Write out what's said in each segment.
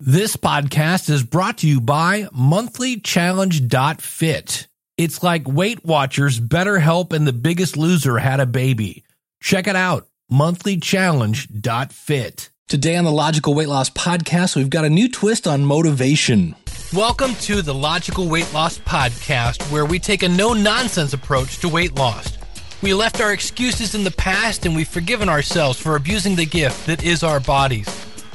This podcast is brought to you by monthlychallenge.fit. It's like Weight Watchers, BetterHelp, and The Biggest Loser had a baby. Check it out, monthlychallenge.fit. Today on the Logical Weight Loss Podcast, we've got a new twist on motivation. Welcome to the Logical Weight Loss Podcast, where we take a no nonsense approach to weight loss. We left our excuses in the past and we've forgiven ourselves for abusing the gift that is our bodies.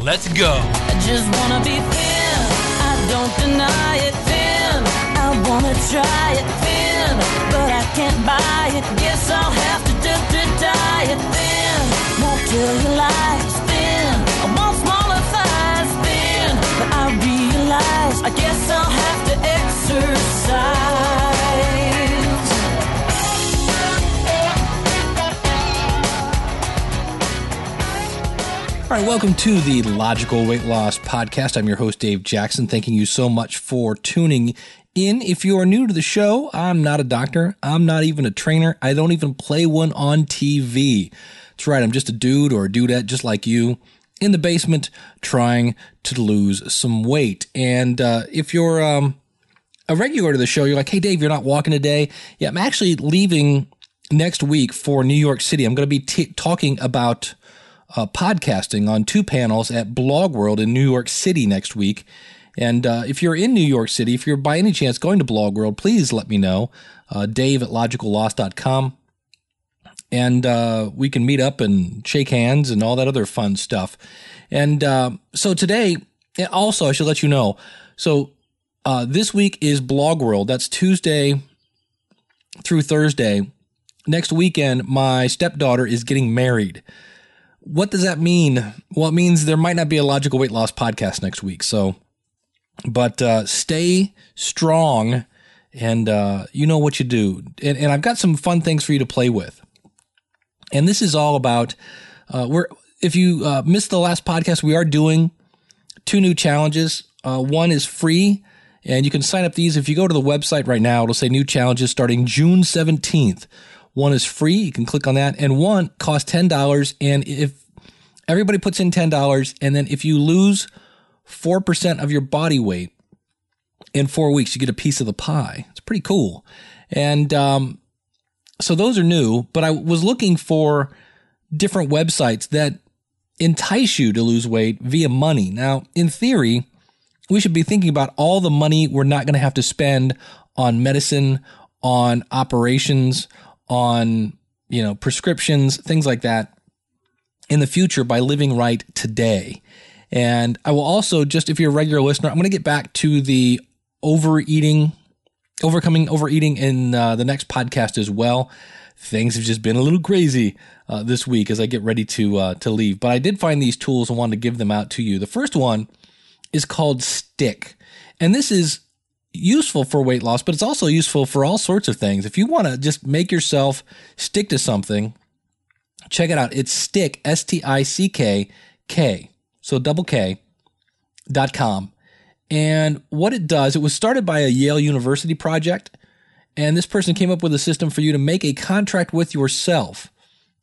Let's go. I just wanna be thin. I don't deny it thin. I wanna try it thin, but I can't buy it. Guess I'll have to to thin. Won't thin. I want smaller thighs thin, but I realize I guess I'll have to exercise. All right, welcome to the Logical Weight Loss Podcast. I'm your host, Dave Jackson. Thanking you so much for tuning in. If you are new to the show, I'm not a doctor. I'm not even a trainer. I don't even play one on TV. That's right, I'm just a dude or a dudette just like you in the basement trying to lose some weight. And uh, if you're um, a regular to the show, you're like, hey, Dave, you're not walking today. Yeah, I'm actually leaving next week for New York City. I'm going to be t- talking about uh, podcasting on two panels at Blog World in New York City next week. And uh, if you're in New York City, if you're by any chance going to Blog World, please let me know. Uh, Dave at logicalloss.com. And uh, we can meet up and shake hands and all that other fun stuff. And uh, so today, also, I should let you know. So uh, this week is Blog World. That's Tuesday through Thursday. Next weekend, my stepdaughter is getting married what does that mean? Well, it means there might not be a logical weight loss podcast next week. So, but uh, stay strong, and uh, you know what you do. And, and, I've got some fun things for you to play with. And this is all about uh, we're. If you uh, missed the last podcast, we are doing two new challenges. Uh, one is free, and you can sign up these if you go to the website right now. It'll say new challenges starting June seventeenth. One is free. You can click on that. And one costs $10. And if everybody puts in $10, and then if you lose 4% of your body weight in four weeks, you get a piece of the pie. It's pretty cool. And um, so those are new, but I was looking for different websites that entice you to lose weight via money. Now, in theory, we should be thinking about all the money we're not going to have to spend on medicine, on operations, on, you know, prescriptions, things like that in the future by living right today. And I will also just, if you're a regular listener, I'm going to get back to the overeating, overcoming overeating in uh, the next podcast as well. Things have just been a little crazy uh, this week as I get ready to uh, to leave. But I did find these tools and wanted to give them out to you. The first one is called Stick, and this is useful for weight loss, but it's also useful for all sorts of things. If you want to just make yourself stick to something, check it out. It's stick, S T I C K K. So double K dot com. And what it does, it was started by a Yale University project. And this person came up with a system for you to make a contract with yourself.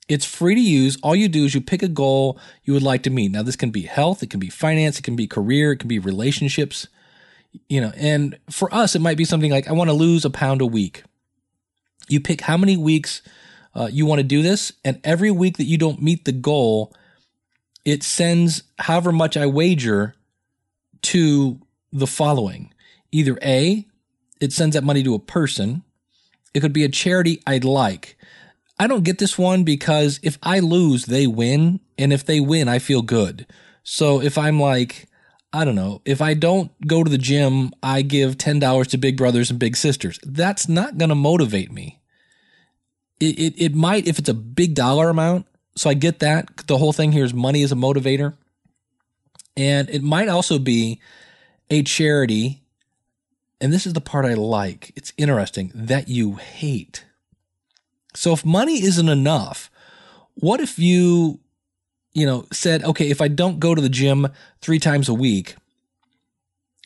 It's free to use. All you do is you pick a goal you would like to meet. Now, this can be health, it can be finance, it can be career, it can be relationships you know, and for us, it might be something like, I want to lose a pound a week. You pick how many weeks uh, you want to do this, and every week that you don't meet the goal, it sends however much I wager to the following. Either A, it sends that money to a person. It could be a charity I'd like. I don't get this one because if I lose, they win. And if they win, I feel good. So if I'm like, I don't know, if I don't go to the gym, I give $10 to big brothers and big sisters. That's not going to motivate me. It, it, it might if it's a big dollar amount. So I get that. The whole thing here is money is a motivator. And it might also be a charity. And this is the part I like. It's interesting that you hate. So if money isn't enough, what if you, you know, said, okay, if I don't go to the gym three times a week,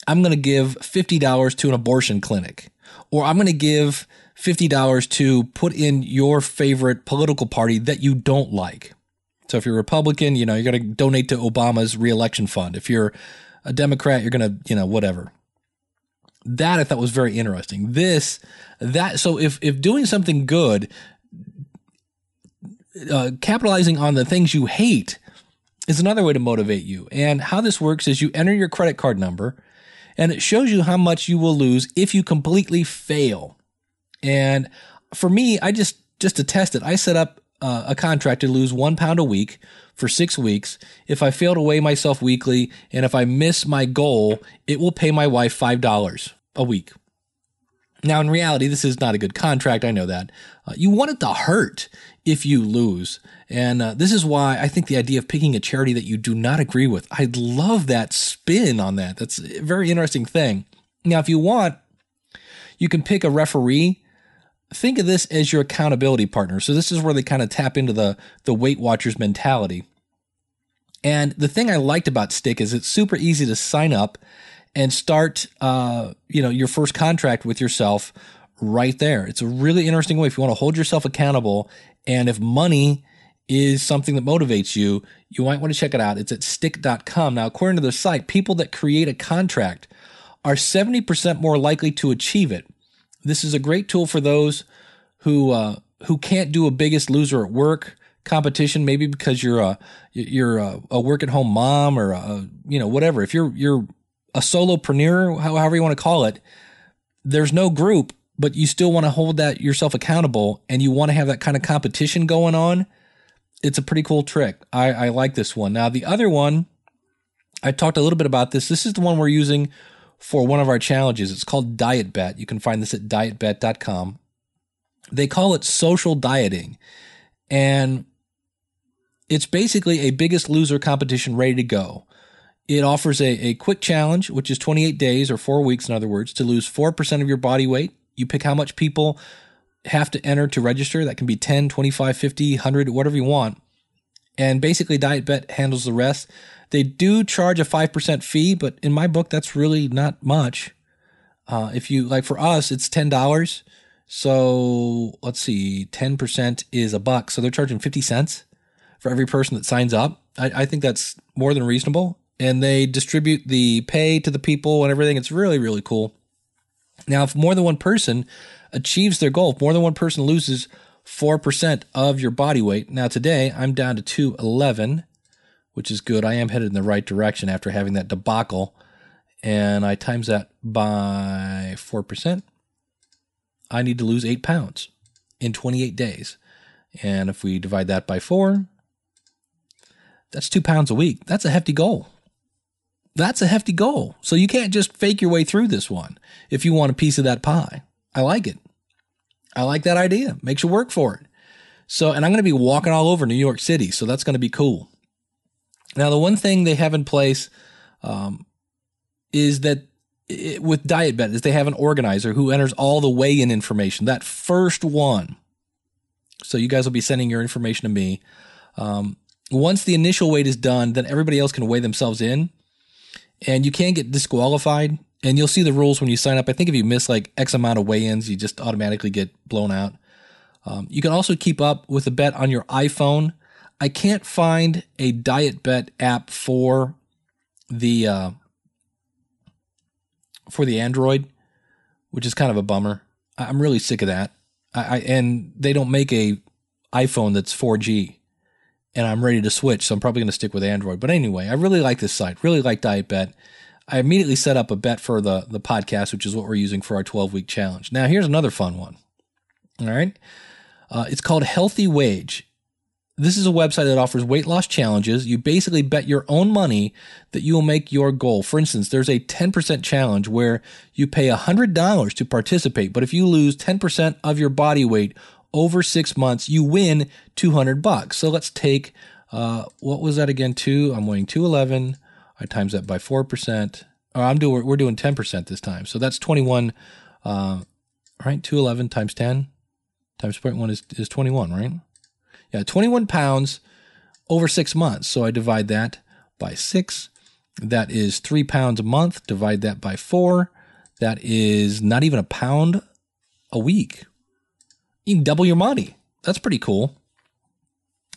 I'm going to give $50 to an abortion clinic, or I'm going to give $50 to put in your favorite political party that you don't like. So if you're a Republican, you know, you're going to donate to Obama's reelection fund. If you're a Democrat, you're going to, you know, whatever. That I thought was very interesting. This, that, so if, if doing something good, uh, capitalizing on the things you hate is another way to motivate you. And how this works is you enter your credit card number and it shows you how much you will lose if you completely fail. And for me, I just, just to test it, I set up uh, a contract to lose one pound a week for six weeks. If I fail to weigh myself weekly and if I miss my goal, it will pay my wife $5 a week. Now, in reality, this is not a good contract. I know that. Uh, you want it to hurt if you lose. And uh, this is why I think the idea of picking a charity that you do not agree with, I love that spin on that. That's a very interesting thing. Now, if you want, you can pick a referee. Think of this as your accountability partner. So this is where they kind of tap into the the Weight Watchers mentality. And the thing I liked about Stick is it's super easy to sign up and start, uh, you know, your first contract with yourself right there. It's a really interesting way if you want to hold yourself accountable. And if money is something that motivates you, you might want to check it out. It's at stickk.com. Now, according to the site, people that create a contract are 70% more likely to achieve it. This is a great tool for those who, uh, who can't do a biggest loser at work competition, maybe because you're a, you're a, a work at home mom or a, you know, whatever. If you're, you're a solopreneur, however you want to call it, there's no group, but you still want to hold that yourself accountable and you want to have that kind of competition going on. It's a pretty cool trick. I, I like this one. Now, the other one, I talked a little bit about this. This is the one we're using for one of our challenges. It's called Diet Bet. You can find this at dietbet.com. They call it social dieting. And it's basically a biggest loser competition ready to go. It offers a, a quick challenge, which is 28 days or four weeks, in other words, to lose 4% of your body weight. You pick how much people have to enter to register. That can be 10, 25, 50, 100, whatever you want. And basically, Diet Bet handles the rest. They do charge a 5% fee, but in my book, that's really not much. Uh, if you like for us, it's $10. So let's see, 10% is a buck. So they're charging 50 cents for every person that signs up. I, I think that's more than reasonable and they distribute the pay to the people and everything. It's really, really cool. Now, if more than one person achieves their goal, if more than one person loses 4% of your body weight. Now, today I'm down to 211, which is good. I am headed in the right direction after having that debacle. And I times that by 4%. I need to lose eight pounds in 28 days. And if we divide that by four, that's two pounds a week. That's a hefty goal that's a hefty goal. So you can't just fake your way through this one if you want a piece of that pie. I like it. I like that idea. Makes you work for it. So, and I'm going to be walking all over New York City. So that's going to be cool. Now, the one thing they have in place um, is that it, with Diet Bet is they have an organizer who enters all the weigh-in information. That first one. So you guys will be sending your information to me. Um, once the initial weight is done, then everybody else can weigh themselves in and you can get disqualified. And you'll see the rules when you sign up. I think if you miss like X amount of weigh-ins, you just automatically get blown out. Um, you can also keep up with a bet on your iPhone. I can't find a diet bet app for the uh, for the Android, which is kind of a bummer. I'm really sick of that. I, I and they don't make a iPhone that's 4G and I'm ready to switch. So I'm probably going to stick with Android. But anyway, I really like this site. Really like Diet Bet. I immediately set up a bet for the the podcast, which is what we're using for our 12 week challenge. Now here's another fun one. All right, uh, it's called Healthy Wage. This is a website that offers weight loss challenges. You basically bet your own money that you will make your goal. For instance, there's a 10% challenge where you pay $100 to participate, but if you lose 10% of your body weight over six months, you win 200 bucks. So let's take, uh, what was that again? Two, I'm winning 211. I times that by 4%. Oh, I'm doing, we're doing 10% this time. So that's 21, uh, right? 211 times 10 times 0.1 is, is 21, right? Yeah, 21 pounds over six months. So I divide that by six. That is three pounds a month. Divide that by four. That is not even a pound a week. You can double your money. That's pretty cool.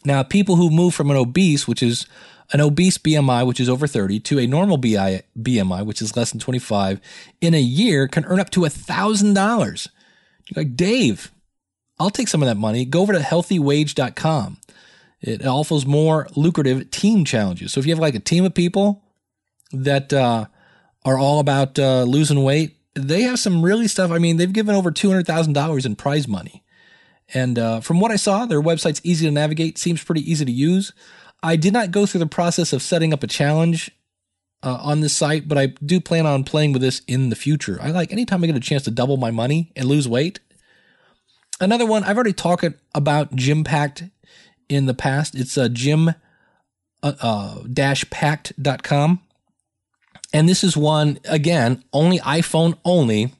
Now, people who move from an obese, which is an obese BMI, which is over 30, to a normal BMI, which is less than 25, in a year can earn up to $1,000. You're like, Dave, I'll take some of that money. Go over to healthywage.com. It offers more lucrative team challenges. So if you have like a team of people that uh, are all about uh, losing weight, they have some really stuff. I mean, they've given over $200,000 in prize money. And uh, from what I saw, their website's easy to navigate, seems pretty easy to use. I did not go through the process of setting up a challenge uh, on this site, but I do plan on playing with this in the future. I like anytime I get a chance to double my money and lose weight. Another one, I've already talked about Gympact in the past. It's a uh, gym uh, uh, dash pact.com. And this is one, again, only iPhone only.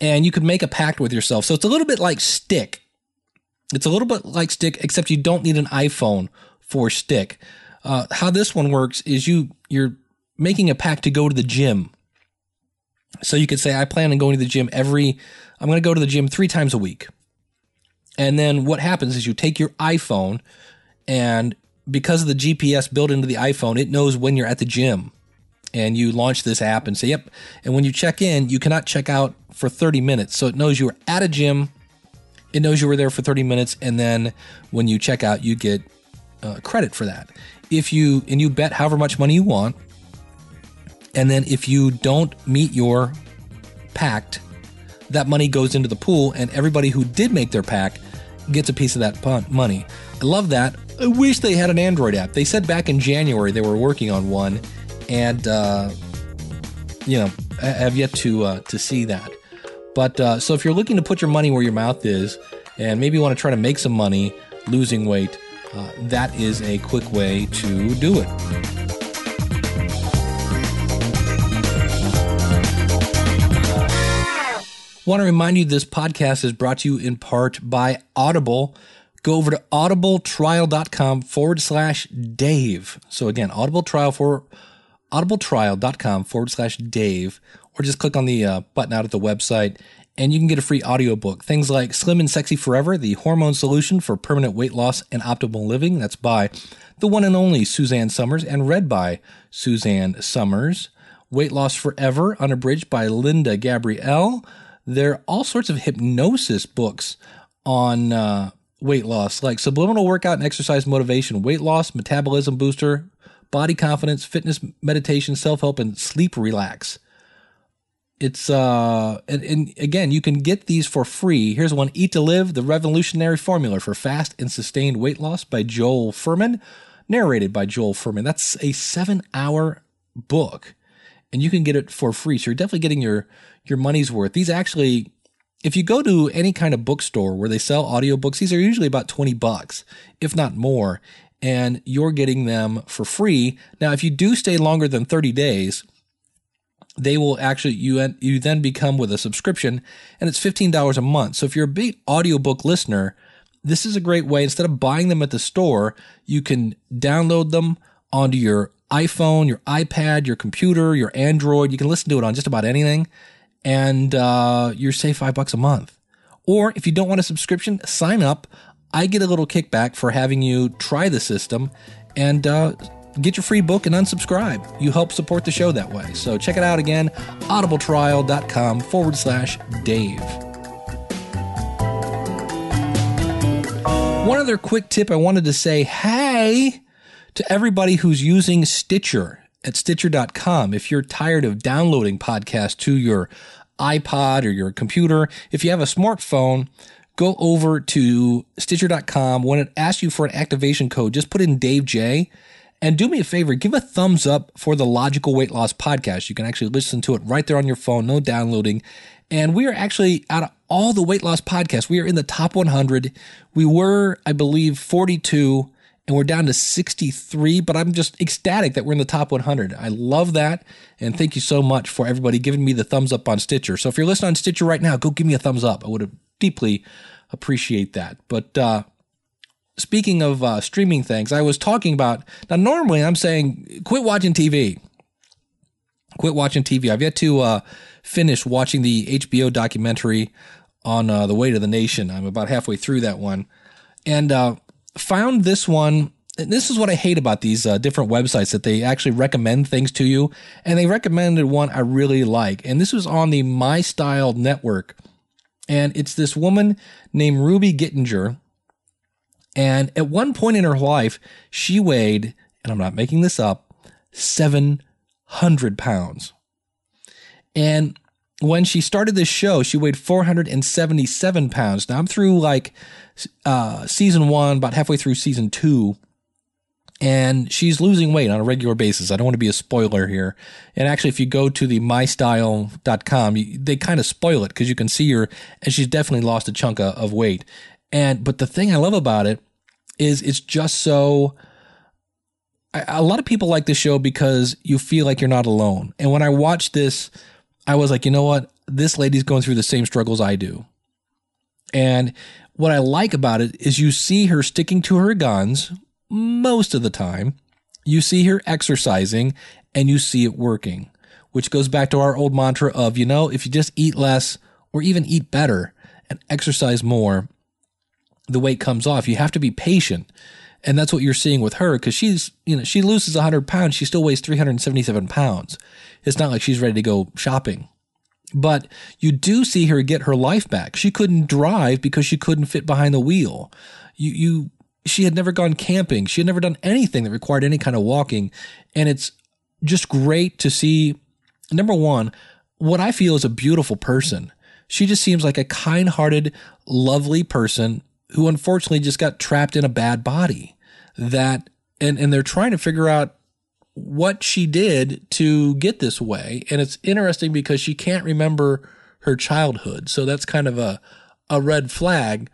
And you could make a pact with yourself. So it's a little bit like Stick. It's a little bit like Stick, except you don't need an iPhone for Stick. Uh, how this one works is you you're making a pact to go to the gym. So you could say, I plan on going to the gym every. I'm going to go to the gym three times a week. And then what happens is you take your iPhone, and because of the GPS built into the iPhone, it knows when you're at the gym. And you launch this app and say, Yep. And when you check in, you cannot check out for 30 minutes. So it knows you're at a gym it knows you were there for 30 minutes, and then when you check out, you get uh, credit for that. If you and you bet however much money you want, and then if you don't meet your pact, that money goes into the pool, and everybody who did make their pact gets a piece of that money. I love that. I wish they had an Android app. They said back in January they were working on one, and uh, you know, I have yet to uh, to see that. But uh, so if you're looking to put your money where your mouth is, and maybe you want to try to make some money losing weight, uh, that is a quick way to do it. Want to remind you this podcast is brought to you in part by Audible. Go over to audibletrial.com forward slash Dave. So again, audibletrial for audibletrial.com forward slash Dave or just click on the uh, button out at the website and you can get a free audiobook. Things like Slim and Sexy Forever, the hormone solution for permanent weight loss and optimal living. That's by the one and only Suzanne Somers and read by Suzanne Somers. Weight Loss Forever, unabridged by Linda Gabrielle. There are all sorts of hypnosis books on uh, weight loss, like Subliminal Workout and Exercise Motivation, Weight Loss, Metabolism Booster, Body Confidence, Fitness Meditation, Self Help, and Sleep Relax it's uh and, and, again you can get these for free. Here's one eat to live the revolutionary formula for fast and sustained weight loss by joel fuhrman narrated by joel fuhrman that's a seven hour book and you can get it for free. So you're definitely getting your your money's worth. These actually if you go to any kind of bookstore where they sell audiobooks these are usually about 20 bucks if not more and you're getting them for free. Now if you do stay longer than 30 days they will actually you you then become with a subscription and it's $15 a month. So if you're a big audiobook listener, this is a great way instead of buying them at the store, you can download them onto your iPhone, your iPad, your computer, your Android. You can listen to it on just about anything and uh, you're save 5 bucks a month. Or if you don't want a subscription, sign up. I get a little kickback for having you try the system and uh, get your free book and unsubscribe. You help support the show that way. So check it out again, audibletrial.com forward slash Dave. One other quick tip I wanted to say hey to everybody who's using Stitcher at Stitcher.com. If you're tired of downloading podcasts to your iPod or your computer, if you have a smartphone, go over to Stitcher.com. When it asks you for an activation code, just put in Dave J and do me a favor, give a thumbs up for the Logical Weight Loss podcast. You can actually listen to it right there on your phone, no downloading. And we are actually out of all the weight loss podcasts, we are in the top 100. We were, I believe, 42, and we're down to 63, but I'm just ecstatic that we're in the top 100. I love that. And thank you so much for everybody giving me the thumbs up on Stitcher. So if you're listening on Stitcher right now, go give me a thumbs up. I would deeply appreciate that. But uh, speaking of uh, streaming things, I was talking about now, normally I'm saying quit watching TV. Quit watching TV. I've yet to uh, finish watching the HBO documentary on uh, the Weight of the Nation. I'm about halfway through that one. And uh, found this one. This is what I hate about these uh, different websites that they actually recommend things to you. And they recommended one I really like. And this was on the My Style Network. And it's this woman named Ruby Gettinger. And at one point in her life, she weighed, and I'm not making this up, 700 pounds. And when she started this show, she weighed 477 pounds. Now I'm through like uh, season one, about halfway through season two, and she's losing weight on a regular basis. I don't want to be a spoiler here. And actually, if you go to the mystyle.com, they kind of spoil it because you can see her, and she's definitely lost a chunk of, of weight. And but the thing I love about it is it's just so. I, a lot of people like this show because you feel like you're not alone. And when I watched this, I was like, you know what? This lady's going through the same struggles I do. And what I like about it is you see her sticking to her guns most of the time. You see her exercising and you see it working, which goes back to our old mantra of, you know, if you just eat less or even eat better and exercise more, the weight comes off. You have to be patient. And that's what you're seeing with her because she's, you know, she loses 100 pounds. She still weighs 377 pounds. It's not like she's ready to go shopping. But you do see her get her life back. She couldn't drive because she couldn't fit behind the wheel. You, you, she had never gone camping. She had never done anything that required any kind of walking. And it's just great to see, number one, what I feel is a beautiful person. She just seems like a kind hearted, lovely person who unfortunately just got trapped in a bad body that, and, and they're trying to figure out what she did to get this way. And it's interesting because she can't remember her childhood. So that's kind of a, a red flag,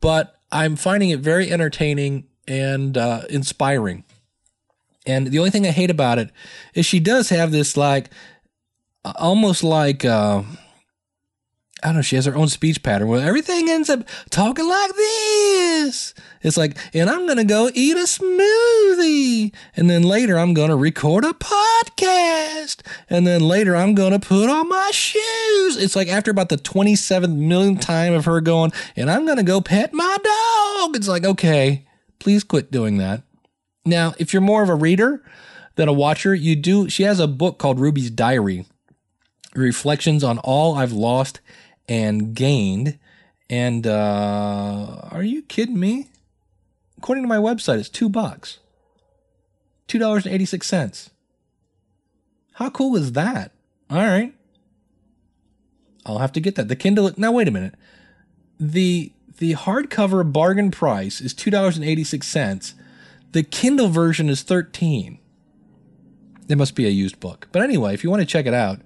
but I'm finding it very entertaining and uh, inspiring. And the only thing I hate about it is she does have this like, almost like, uh, I don't know, she has her own speech pattern where everything ends up talking like this. It's like, and I'm going to go eat a smoothie. And then later I'm going to record a podcast. And then later I'm going to put on my shoes. It's like after about the 27th millionth time of her going, and I'm going to go pet my dog. It's like, okay, please quit doing that. Now, if you're more of a reader than a watcher, you do, she has a book called Ruby's Diary Reflections on All I've Lost and gained. And uh, are you kidding me? According to my website, it's two bucks. Two dollars and eighty six cents. How cool is that? All right. I'll have to get that. The Kindle now wait a minute. The the hardcover bargain price is two dollars and eighty six cents. The Kindle version is thirteen. It must be a used book. But anyway, if you want to check it out,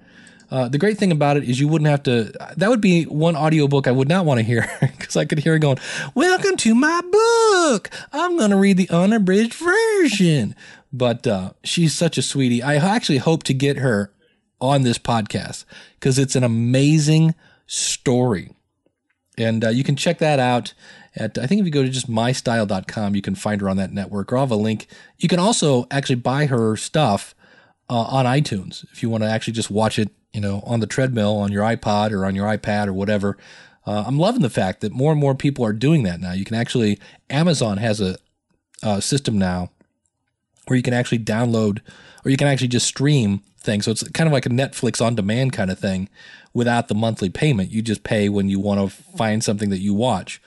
uh, the great thing about it is you wouldn't have to. That would be one audiobook I would not want to hear because I could hear it going, "Welcome to my book. I'm going to read the unabridged version." But uh, she's such a sweetie. I actually hope to get her on this podcast because it's an amazing story, and uh, you can check that out. At, I think if you go to just mystyle.com, you can find her on that network, or I'll have a link. You can also actually buy her stuff uh, on iTunes if you want to actually just watch it you know, on the treadmill on your iPod or on your iPad or whatever. Uh, I'm loving the fact that more and more people are doing that now. You can actually, Amazon has a, a system now where you can actually download or you can actually just stream things. So it's kind of like a Netflix on demand kind of thing without the monthly payment. You just pay when you want to find something that you watch.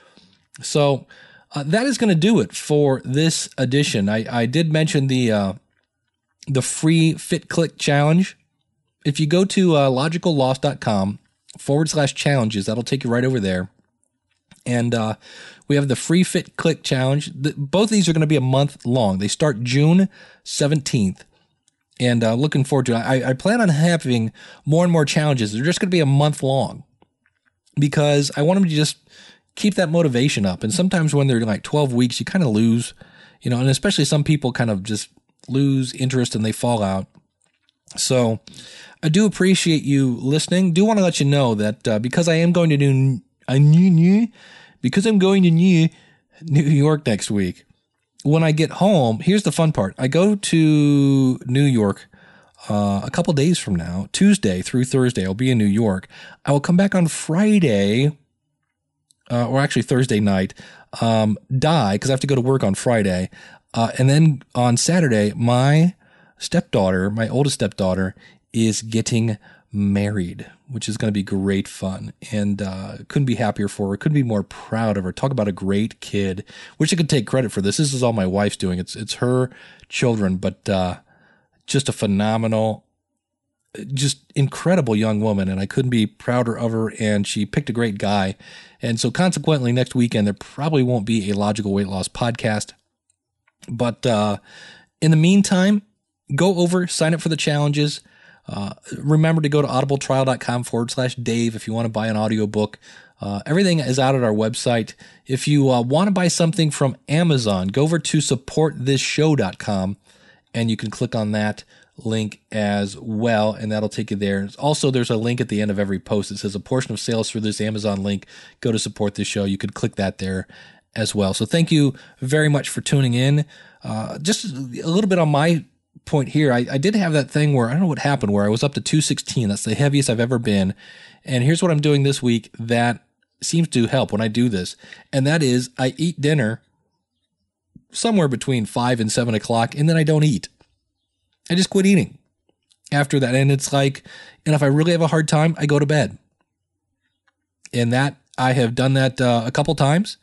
So uh, that is going to do it for this edition. I, I did mention the uh, the free Fit Click challenge if you go to uh, logicalloss.com forward slash challenges, that'll take you right over there. And uh, we have the free fit click challenge. The, both of these are going to be a month long. They start June 17th. And uh, looking forward to it. I, I plan on having more and more challenges. They're just going to be a month long because I want them to just keep that motivation up. And sometimes when they're like 12 weeks, you kind of lose you know, and especially some people kind of just lose interest and they fall out. So I do appreciate you listening. Do want to let you know that uh, because I am going to do a new new because I'm going to New New York next week. When I get home, here's the fun part. I go to New York uh, a couple days from now, Tuesday through Thursday. I'll be in New York. I will come back on Friday, uh, or actually Thursday night. Um, die because I have to go to work on Friday, uh, and then on Saturday, my stepdaughter, my oldest stepdaughter, is getting married, which is going to be great fun. And uh, couldn't be happier for her. Couldn't be more proud of her. Talk about a great kid. Wish I could take credit for this. This is all my wife's doing. It's it's her children, but uh, just a phenomenal, just incredible young woman. And I couldn't be prouder of her. And she picked a great guy. And so consequently, next weekend there probably won't be a logical weight loss podcast. But uh, in the meantime, go over, sign up for the challenges. Uh, remember to go to audibletrial.com forward slash Dave if you want to buy an audiobook. Uh, everything is out at our website. If you uh, want to buy something from Amazon, go over to supportthisshow.com and you can click on that link as well, and that'll take you there. Also, there's a link at the end of every post that says a portion of sales through this Amazon link go to support this show. You could click that there as well. So thank you very much for tuning in. Uh, just a little bit on my point here. I, I did have that thing where I don't know what happened where I was up to 216. That's the heaviest I've ever been. And here's what I'm doing this week that seems to help when I do this. And that is I eat dinner somewhere between five and seven o'clock, and then I don't eat. I just quit eating after that. And it's like, and if I really have a hard time, I go to bed. And that I have done that uh, a couple times,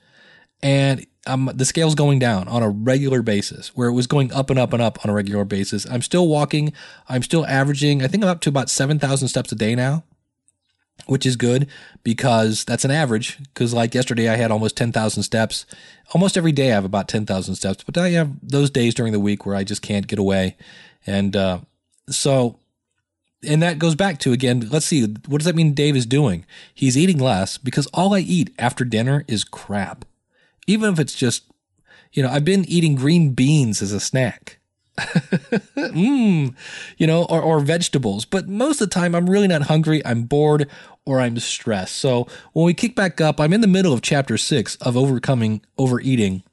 and the scale's going down on a regular basis, where it was going up and up and up on a regular basis. I'm still walking. I'm still averaging. I think I'm up to about seven thousand steps a day now, which is good because that's an average. Because like yesterday, I had almost ten thousand steps. Almost every day, I have about ten thousand steps, but I have those days during the week where I just can't get away, and uh, so and that goes back to again let's see what does that mean dave is doing he's eating less because all i eat after dinner is crap even if it's just you know i've been eating green beans as a snack. Mm, you know or, or vegetables. But most of the time i'm really not hungry i'm bored or i'm stressed. So when we kick back up i'm in the middle of chapter six of overcoming overeating.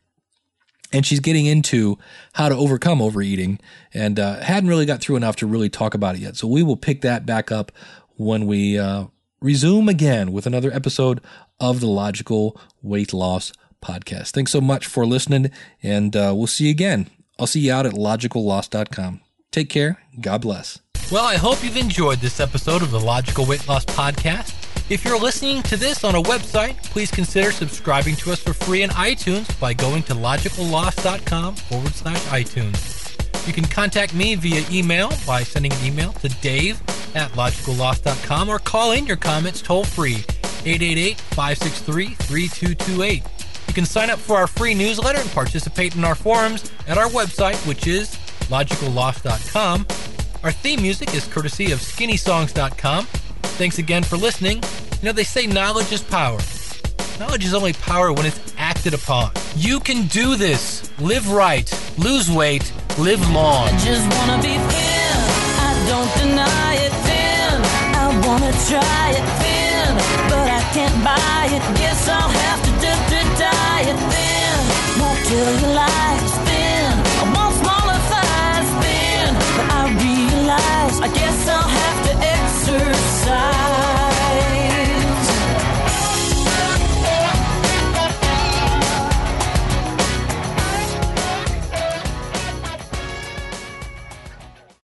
And she's getting into how to overcome overeating. And uh, hadn't really got through enough to really talk about it yet. So we will pick that back up when we uh, resume again with another episode of the Logical Weight Loss Podcast. Thanks so much for listening, and uh, we'll see you again. I'll see you out at logicalloss.com. Take care. God bless. Well, I hope you've enjoyed this episode of the Logical Weight Loss Podcast. If you're listening to this on a website, please consider subscribing to us for free in iTunes by going to logicalloss.com forward slash iTunes. You can contact me via email by sending an email to dave at logicalloss.com or call in your comments toll free 888 563 3228. You can sign up for our free newsletter and participate in our forums at our website, which is logicalloss.com. Our theme music is courtesy of skinnysongs.com. Thanks again for listening. You know, they say knowledge is power. Knowledge is only power when it's acted upon. You can do this. Live right, lose weight, live long. I just wanna be thin. I don't deny it thin. I wanna try it thin, but I can't buy it. Guess I'll have to d- d- diet then. Won't tell you lies then. I want smaller thighs then, but I realize I guess I'll have to exercise.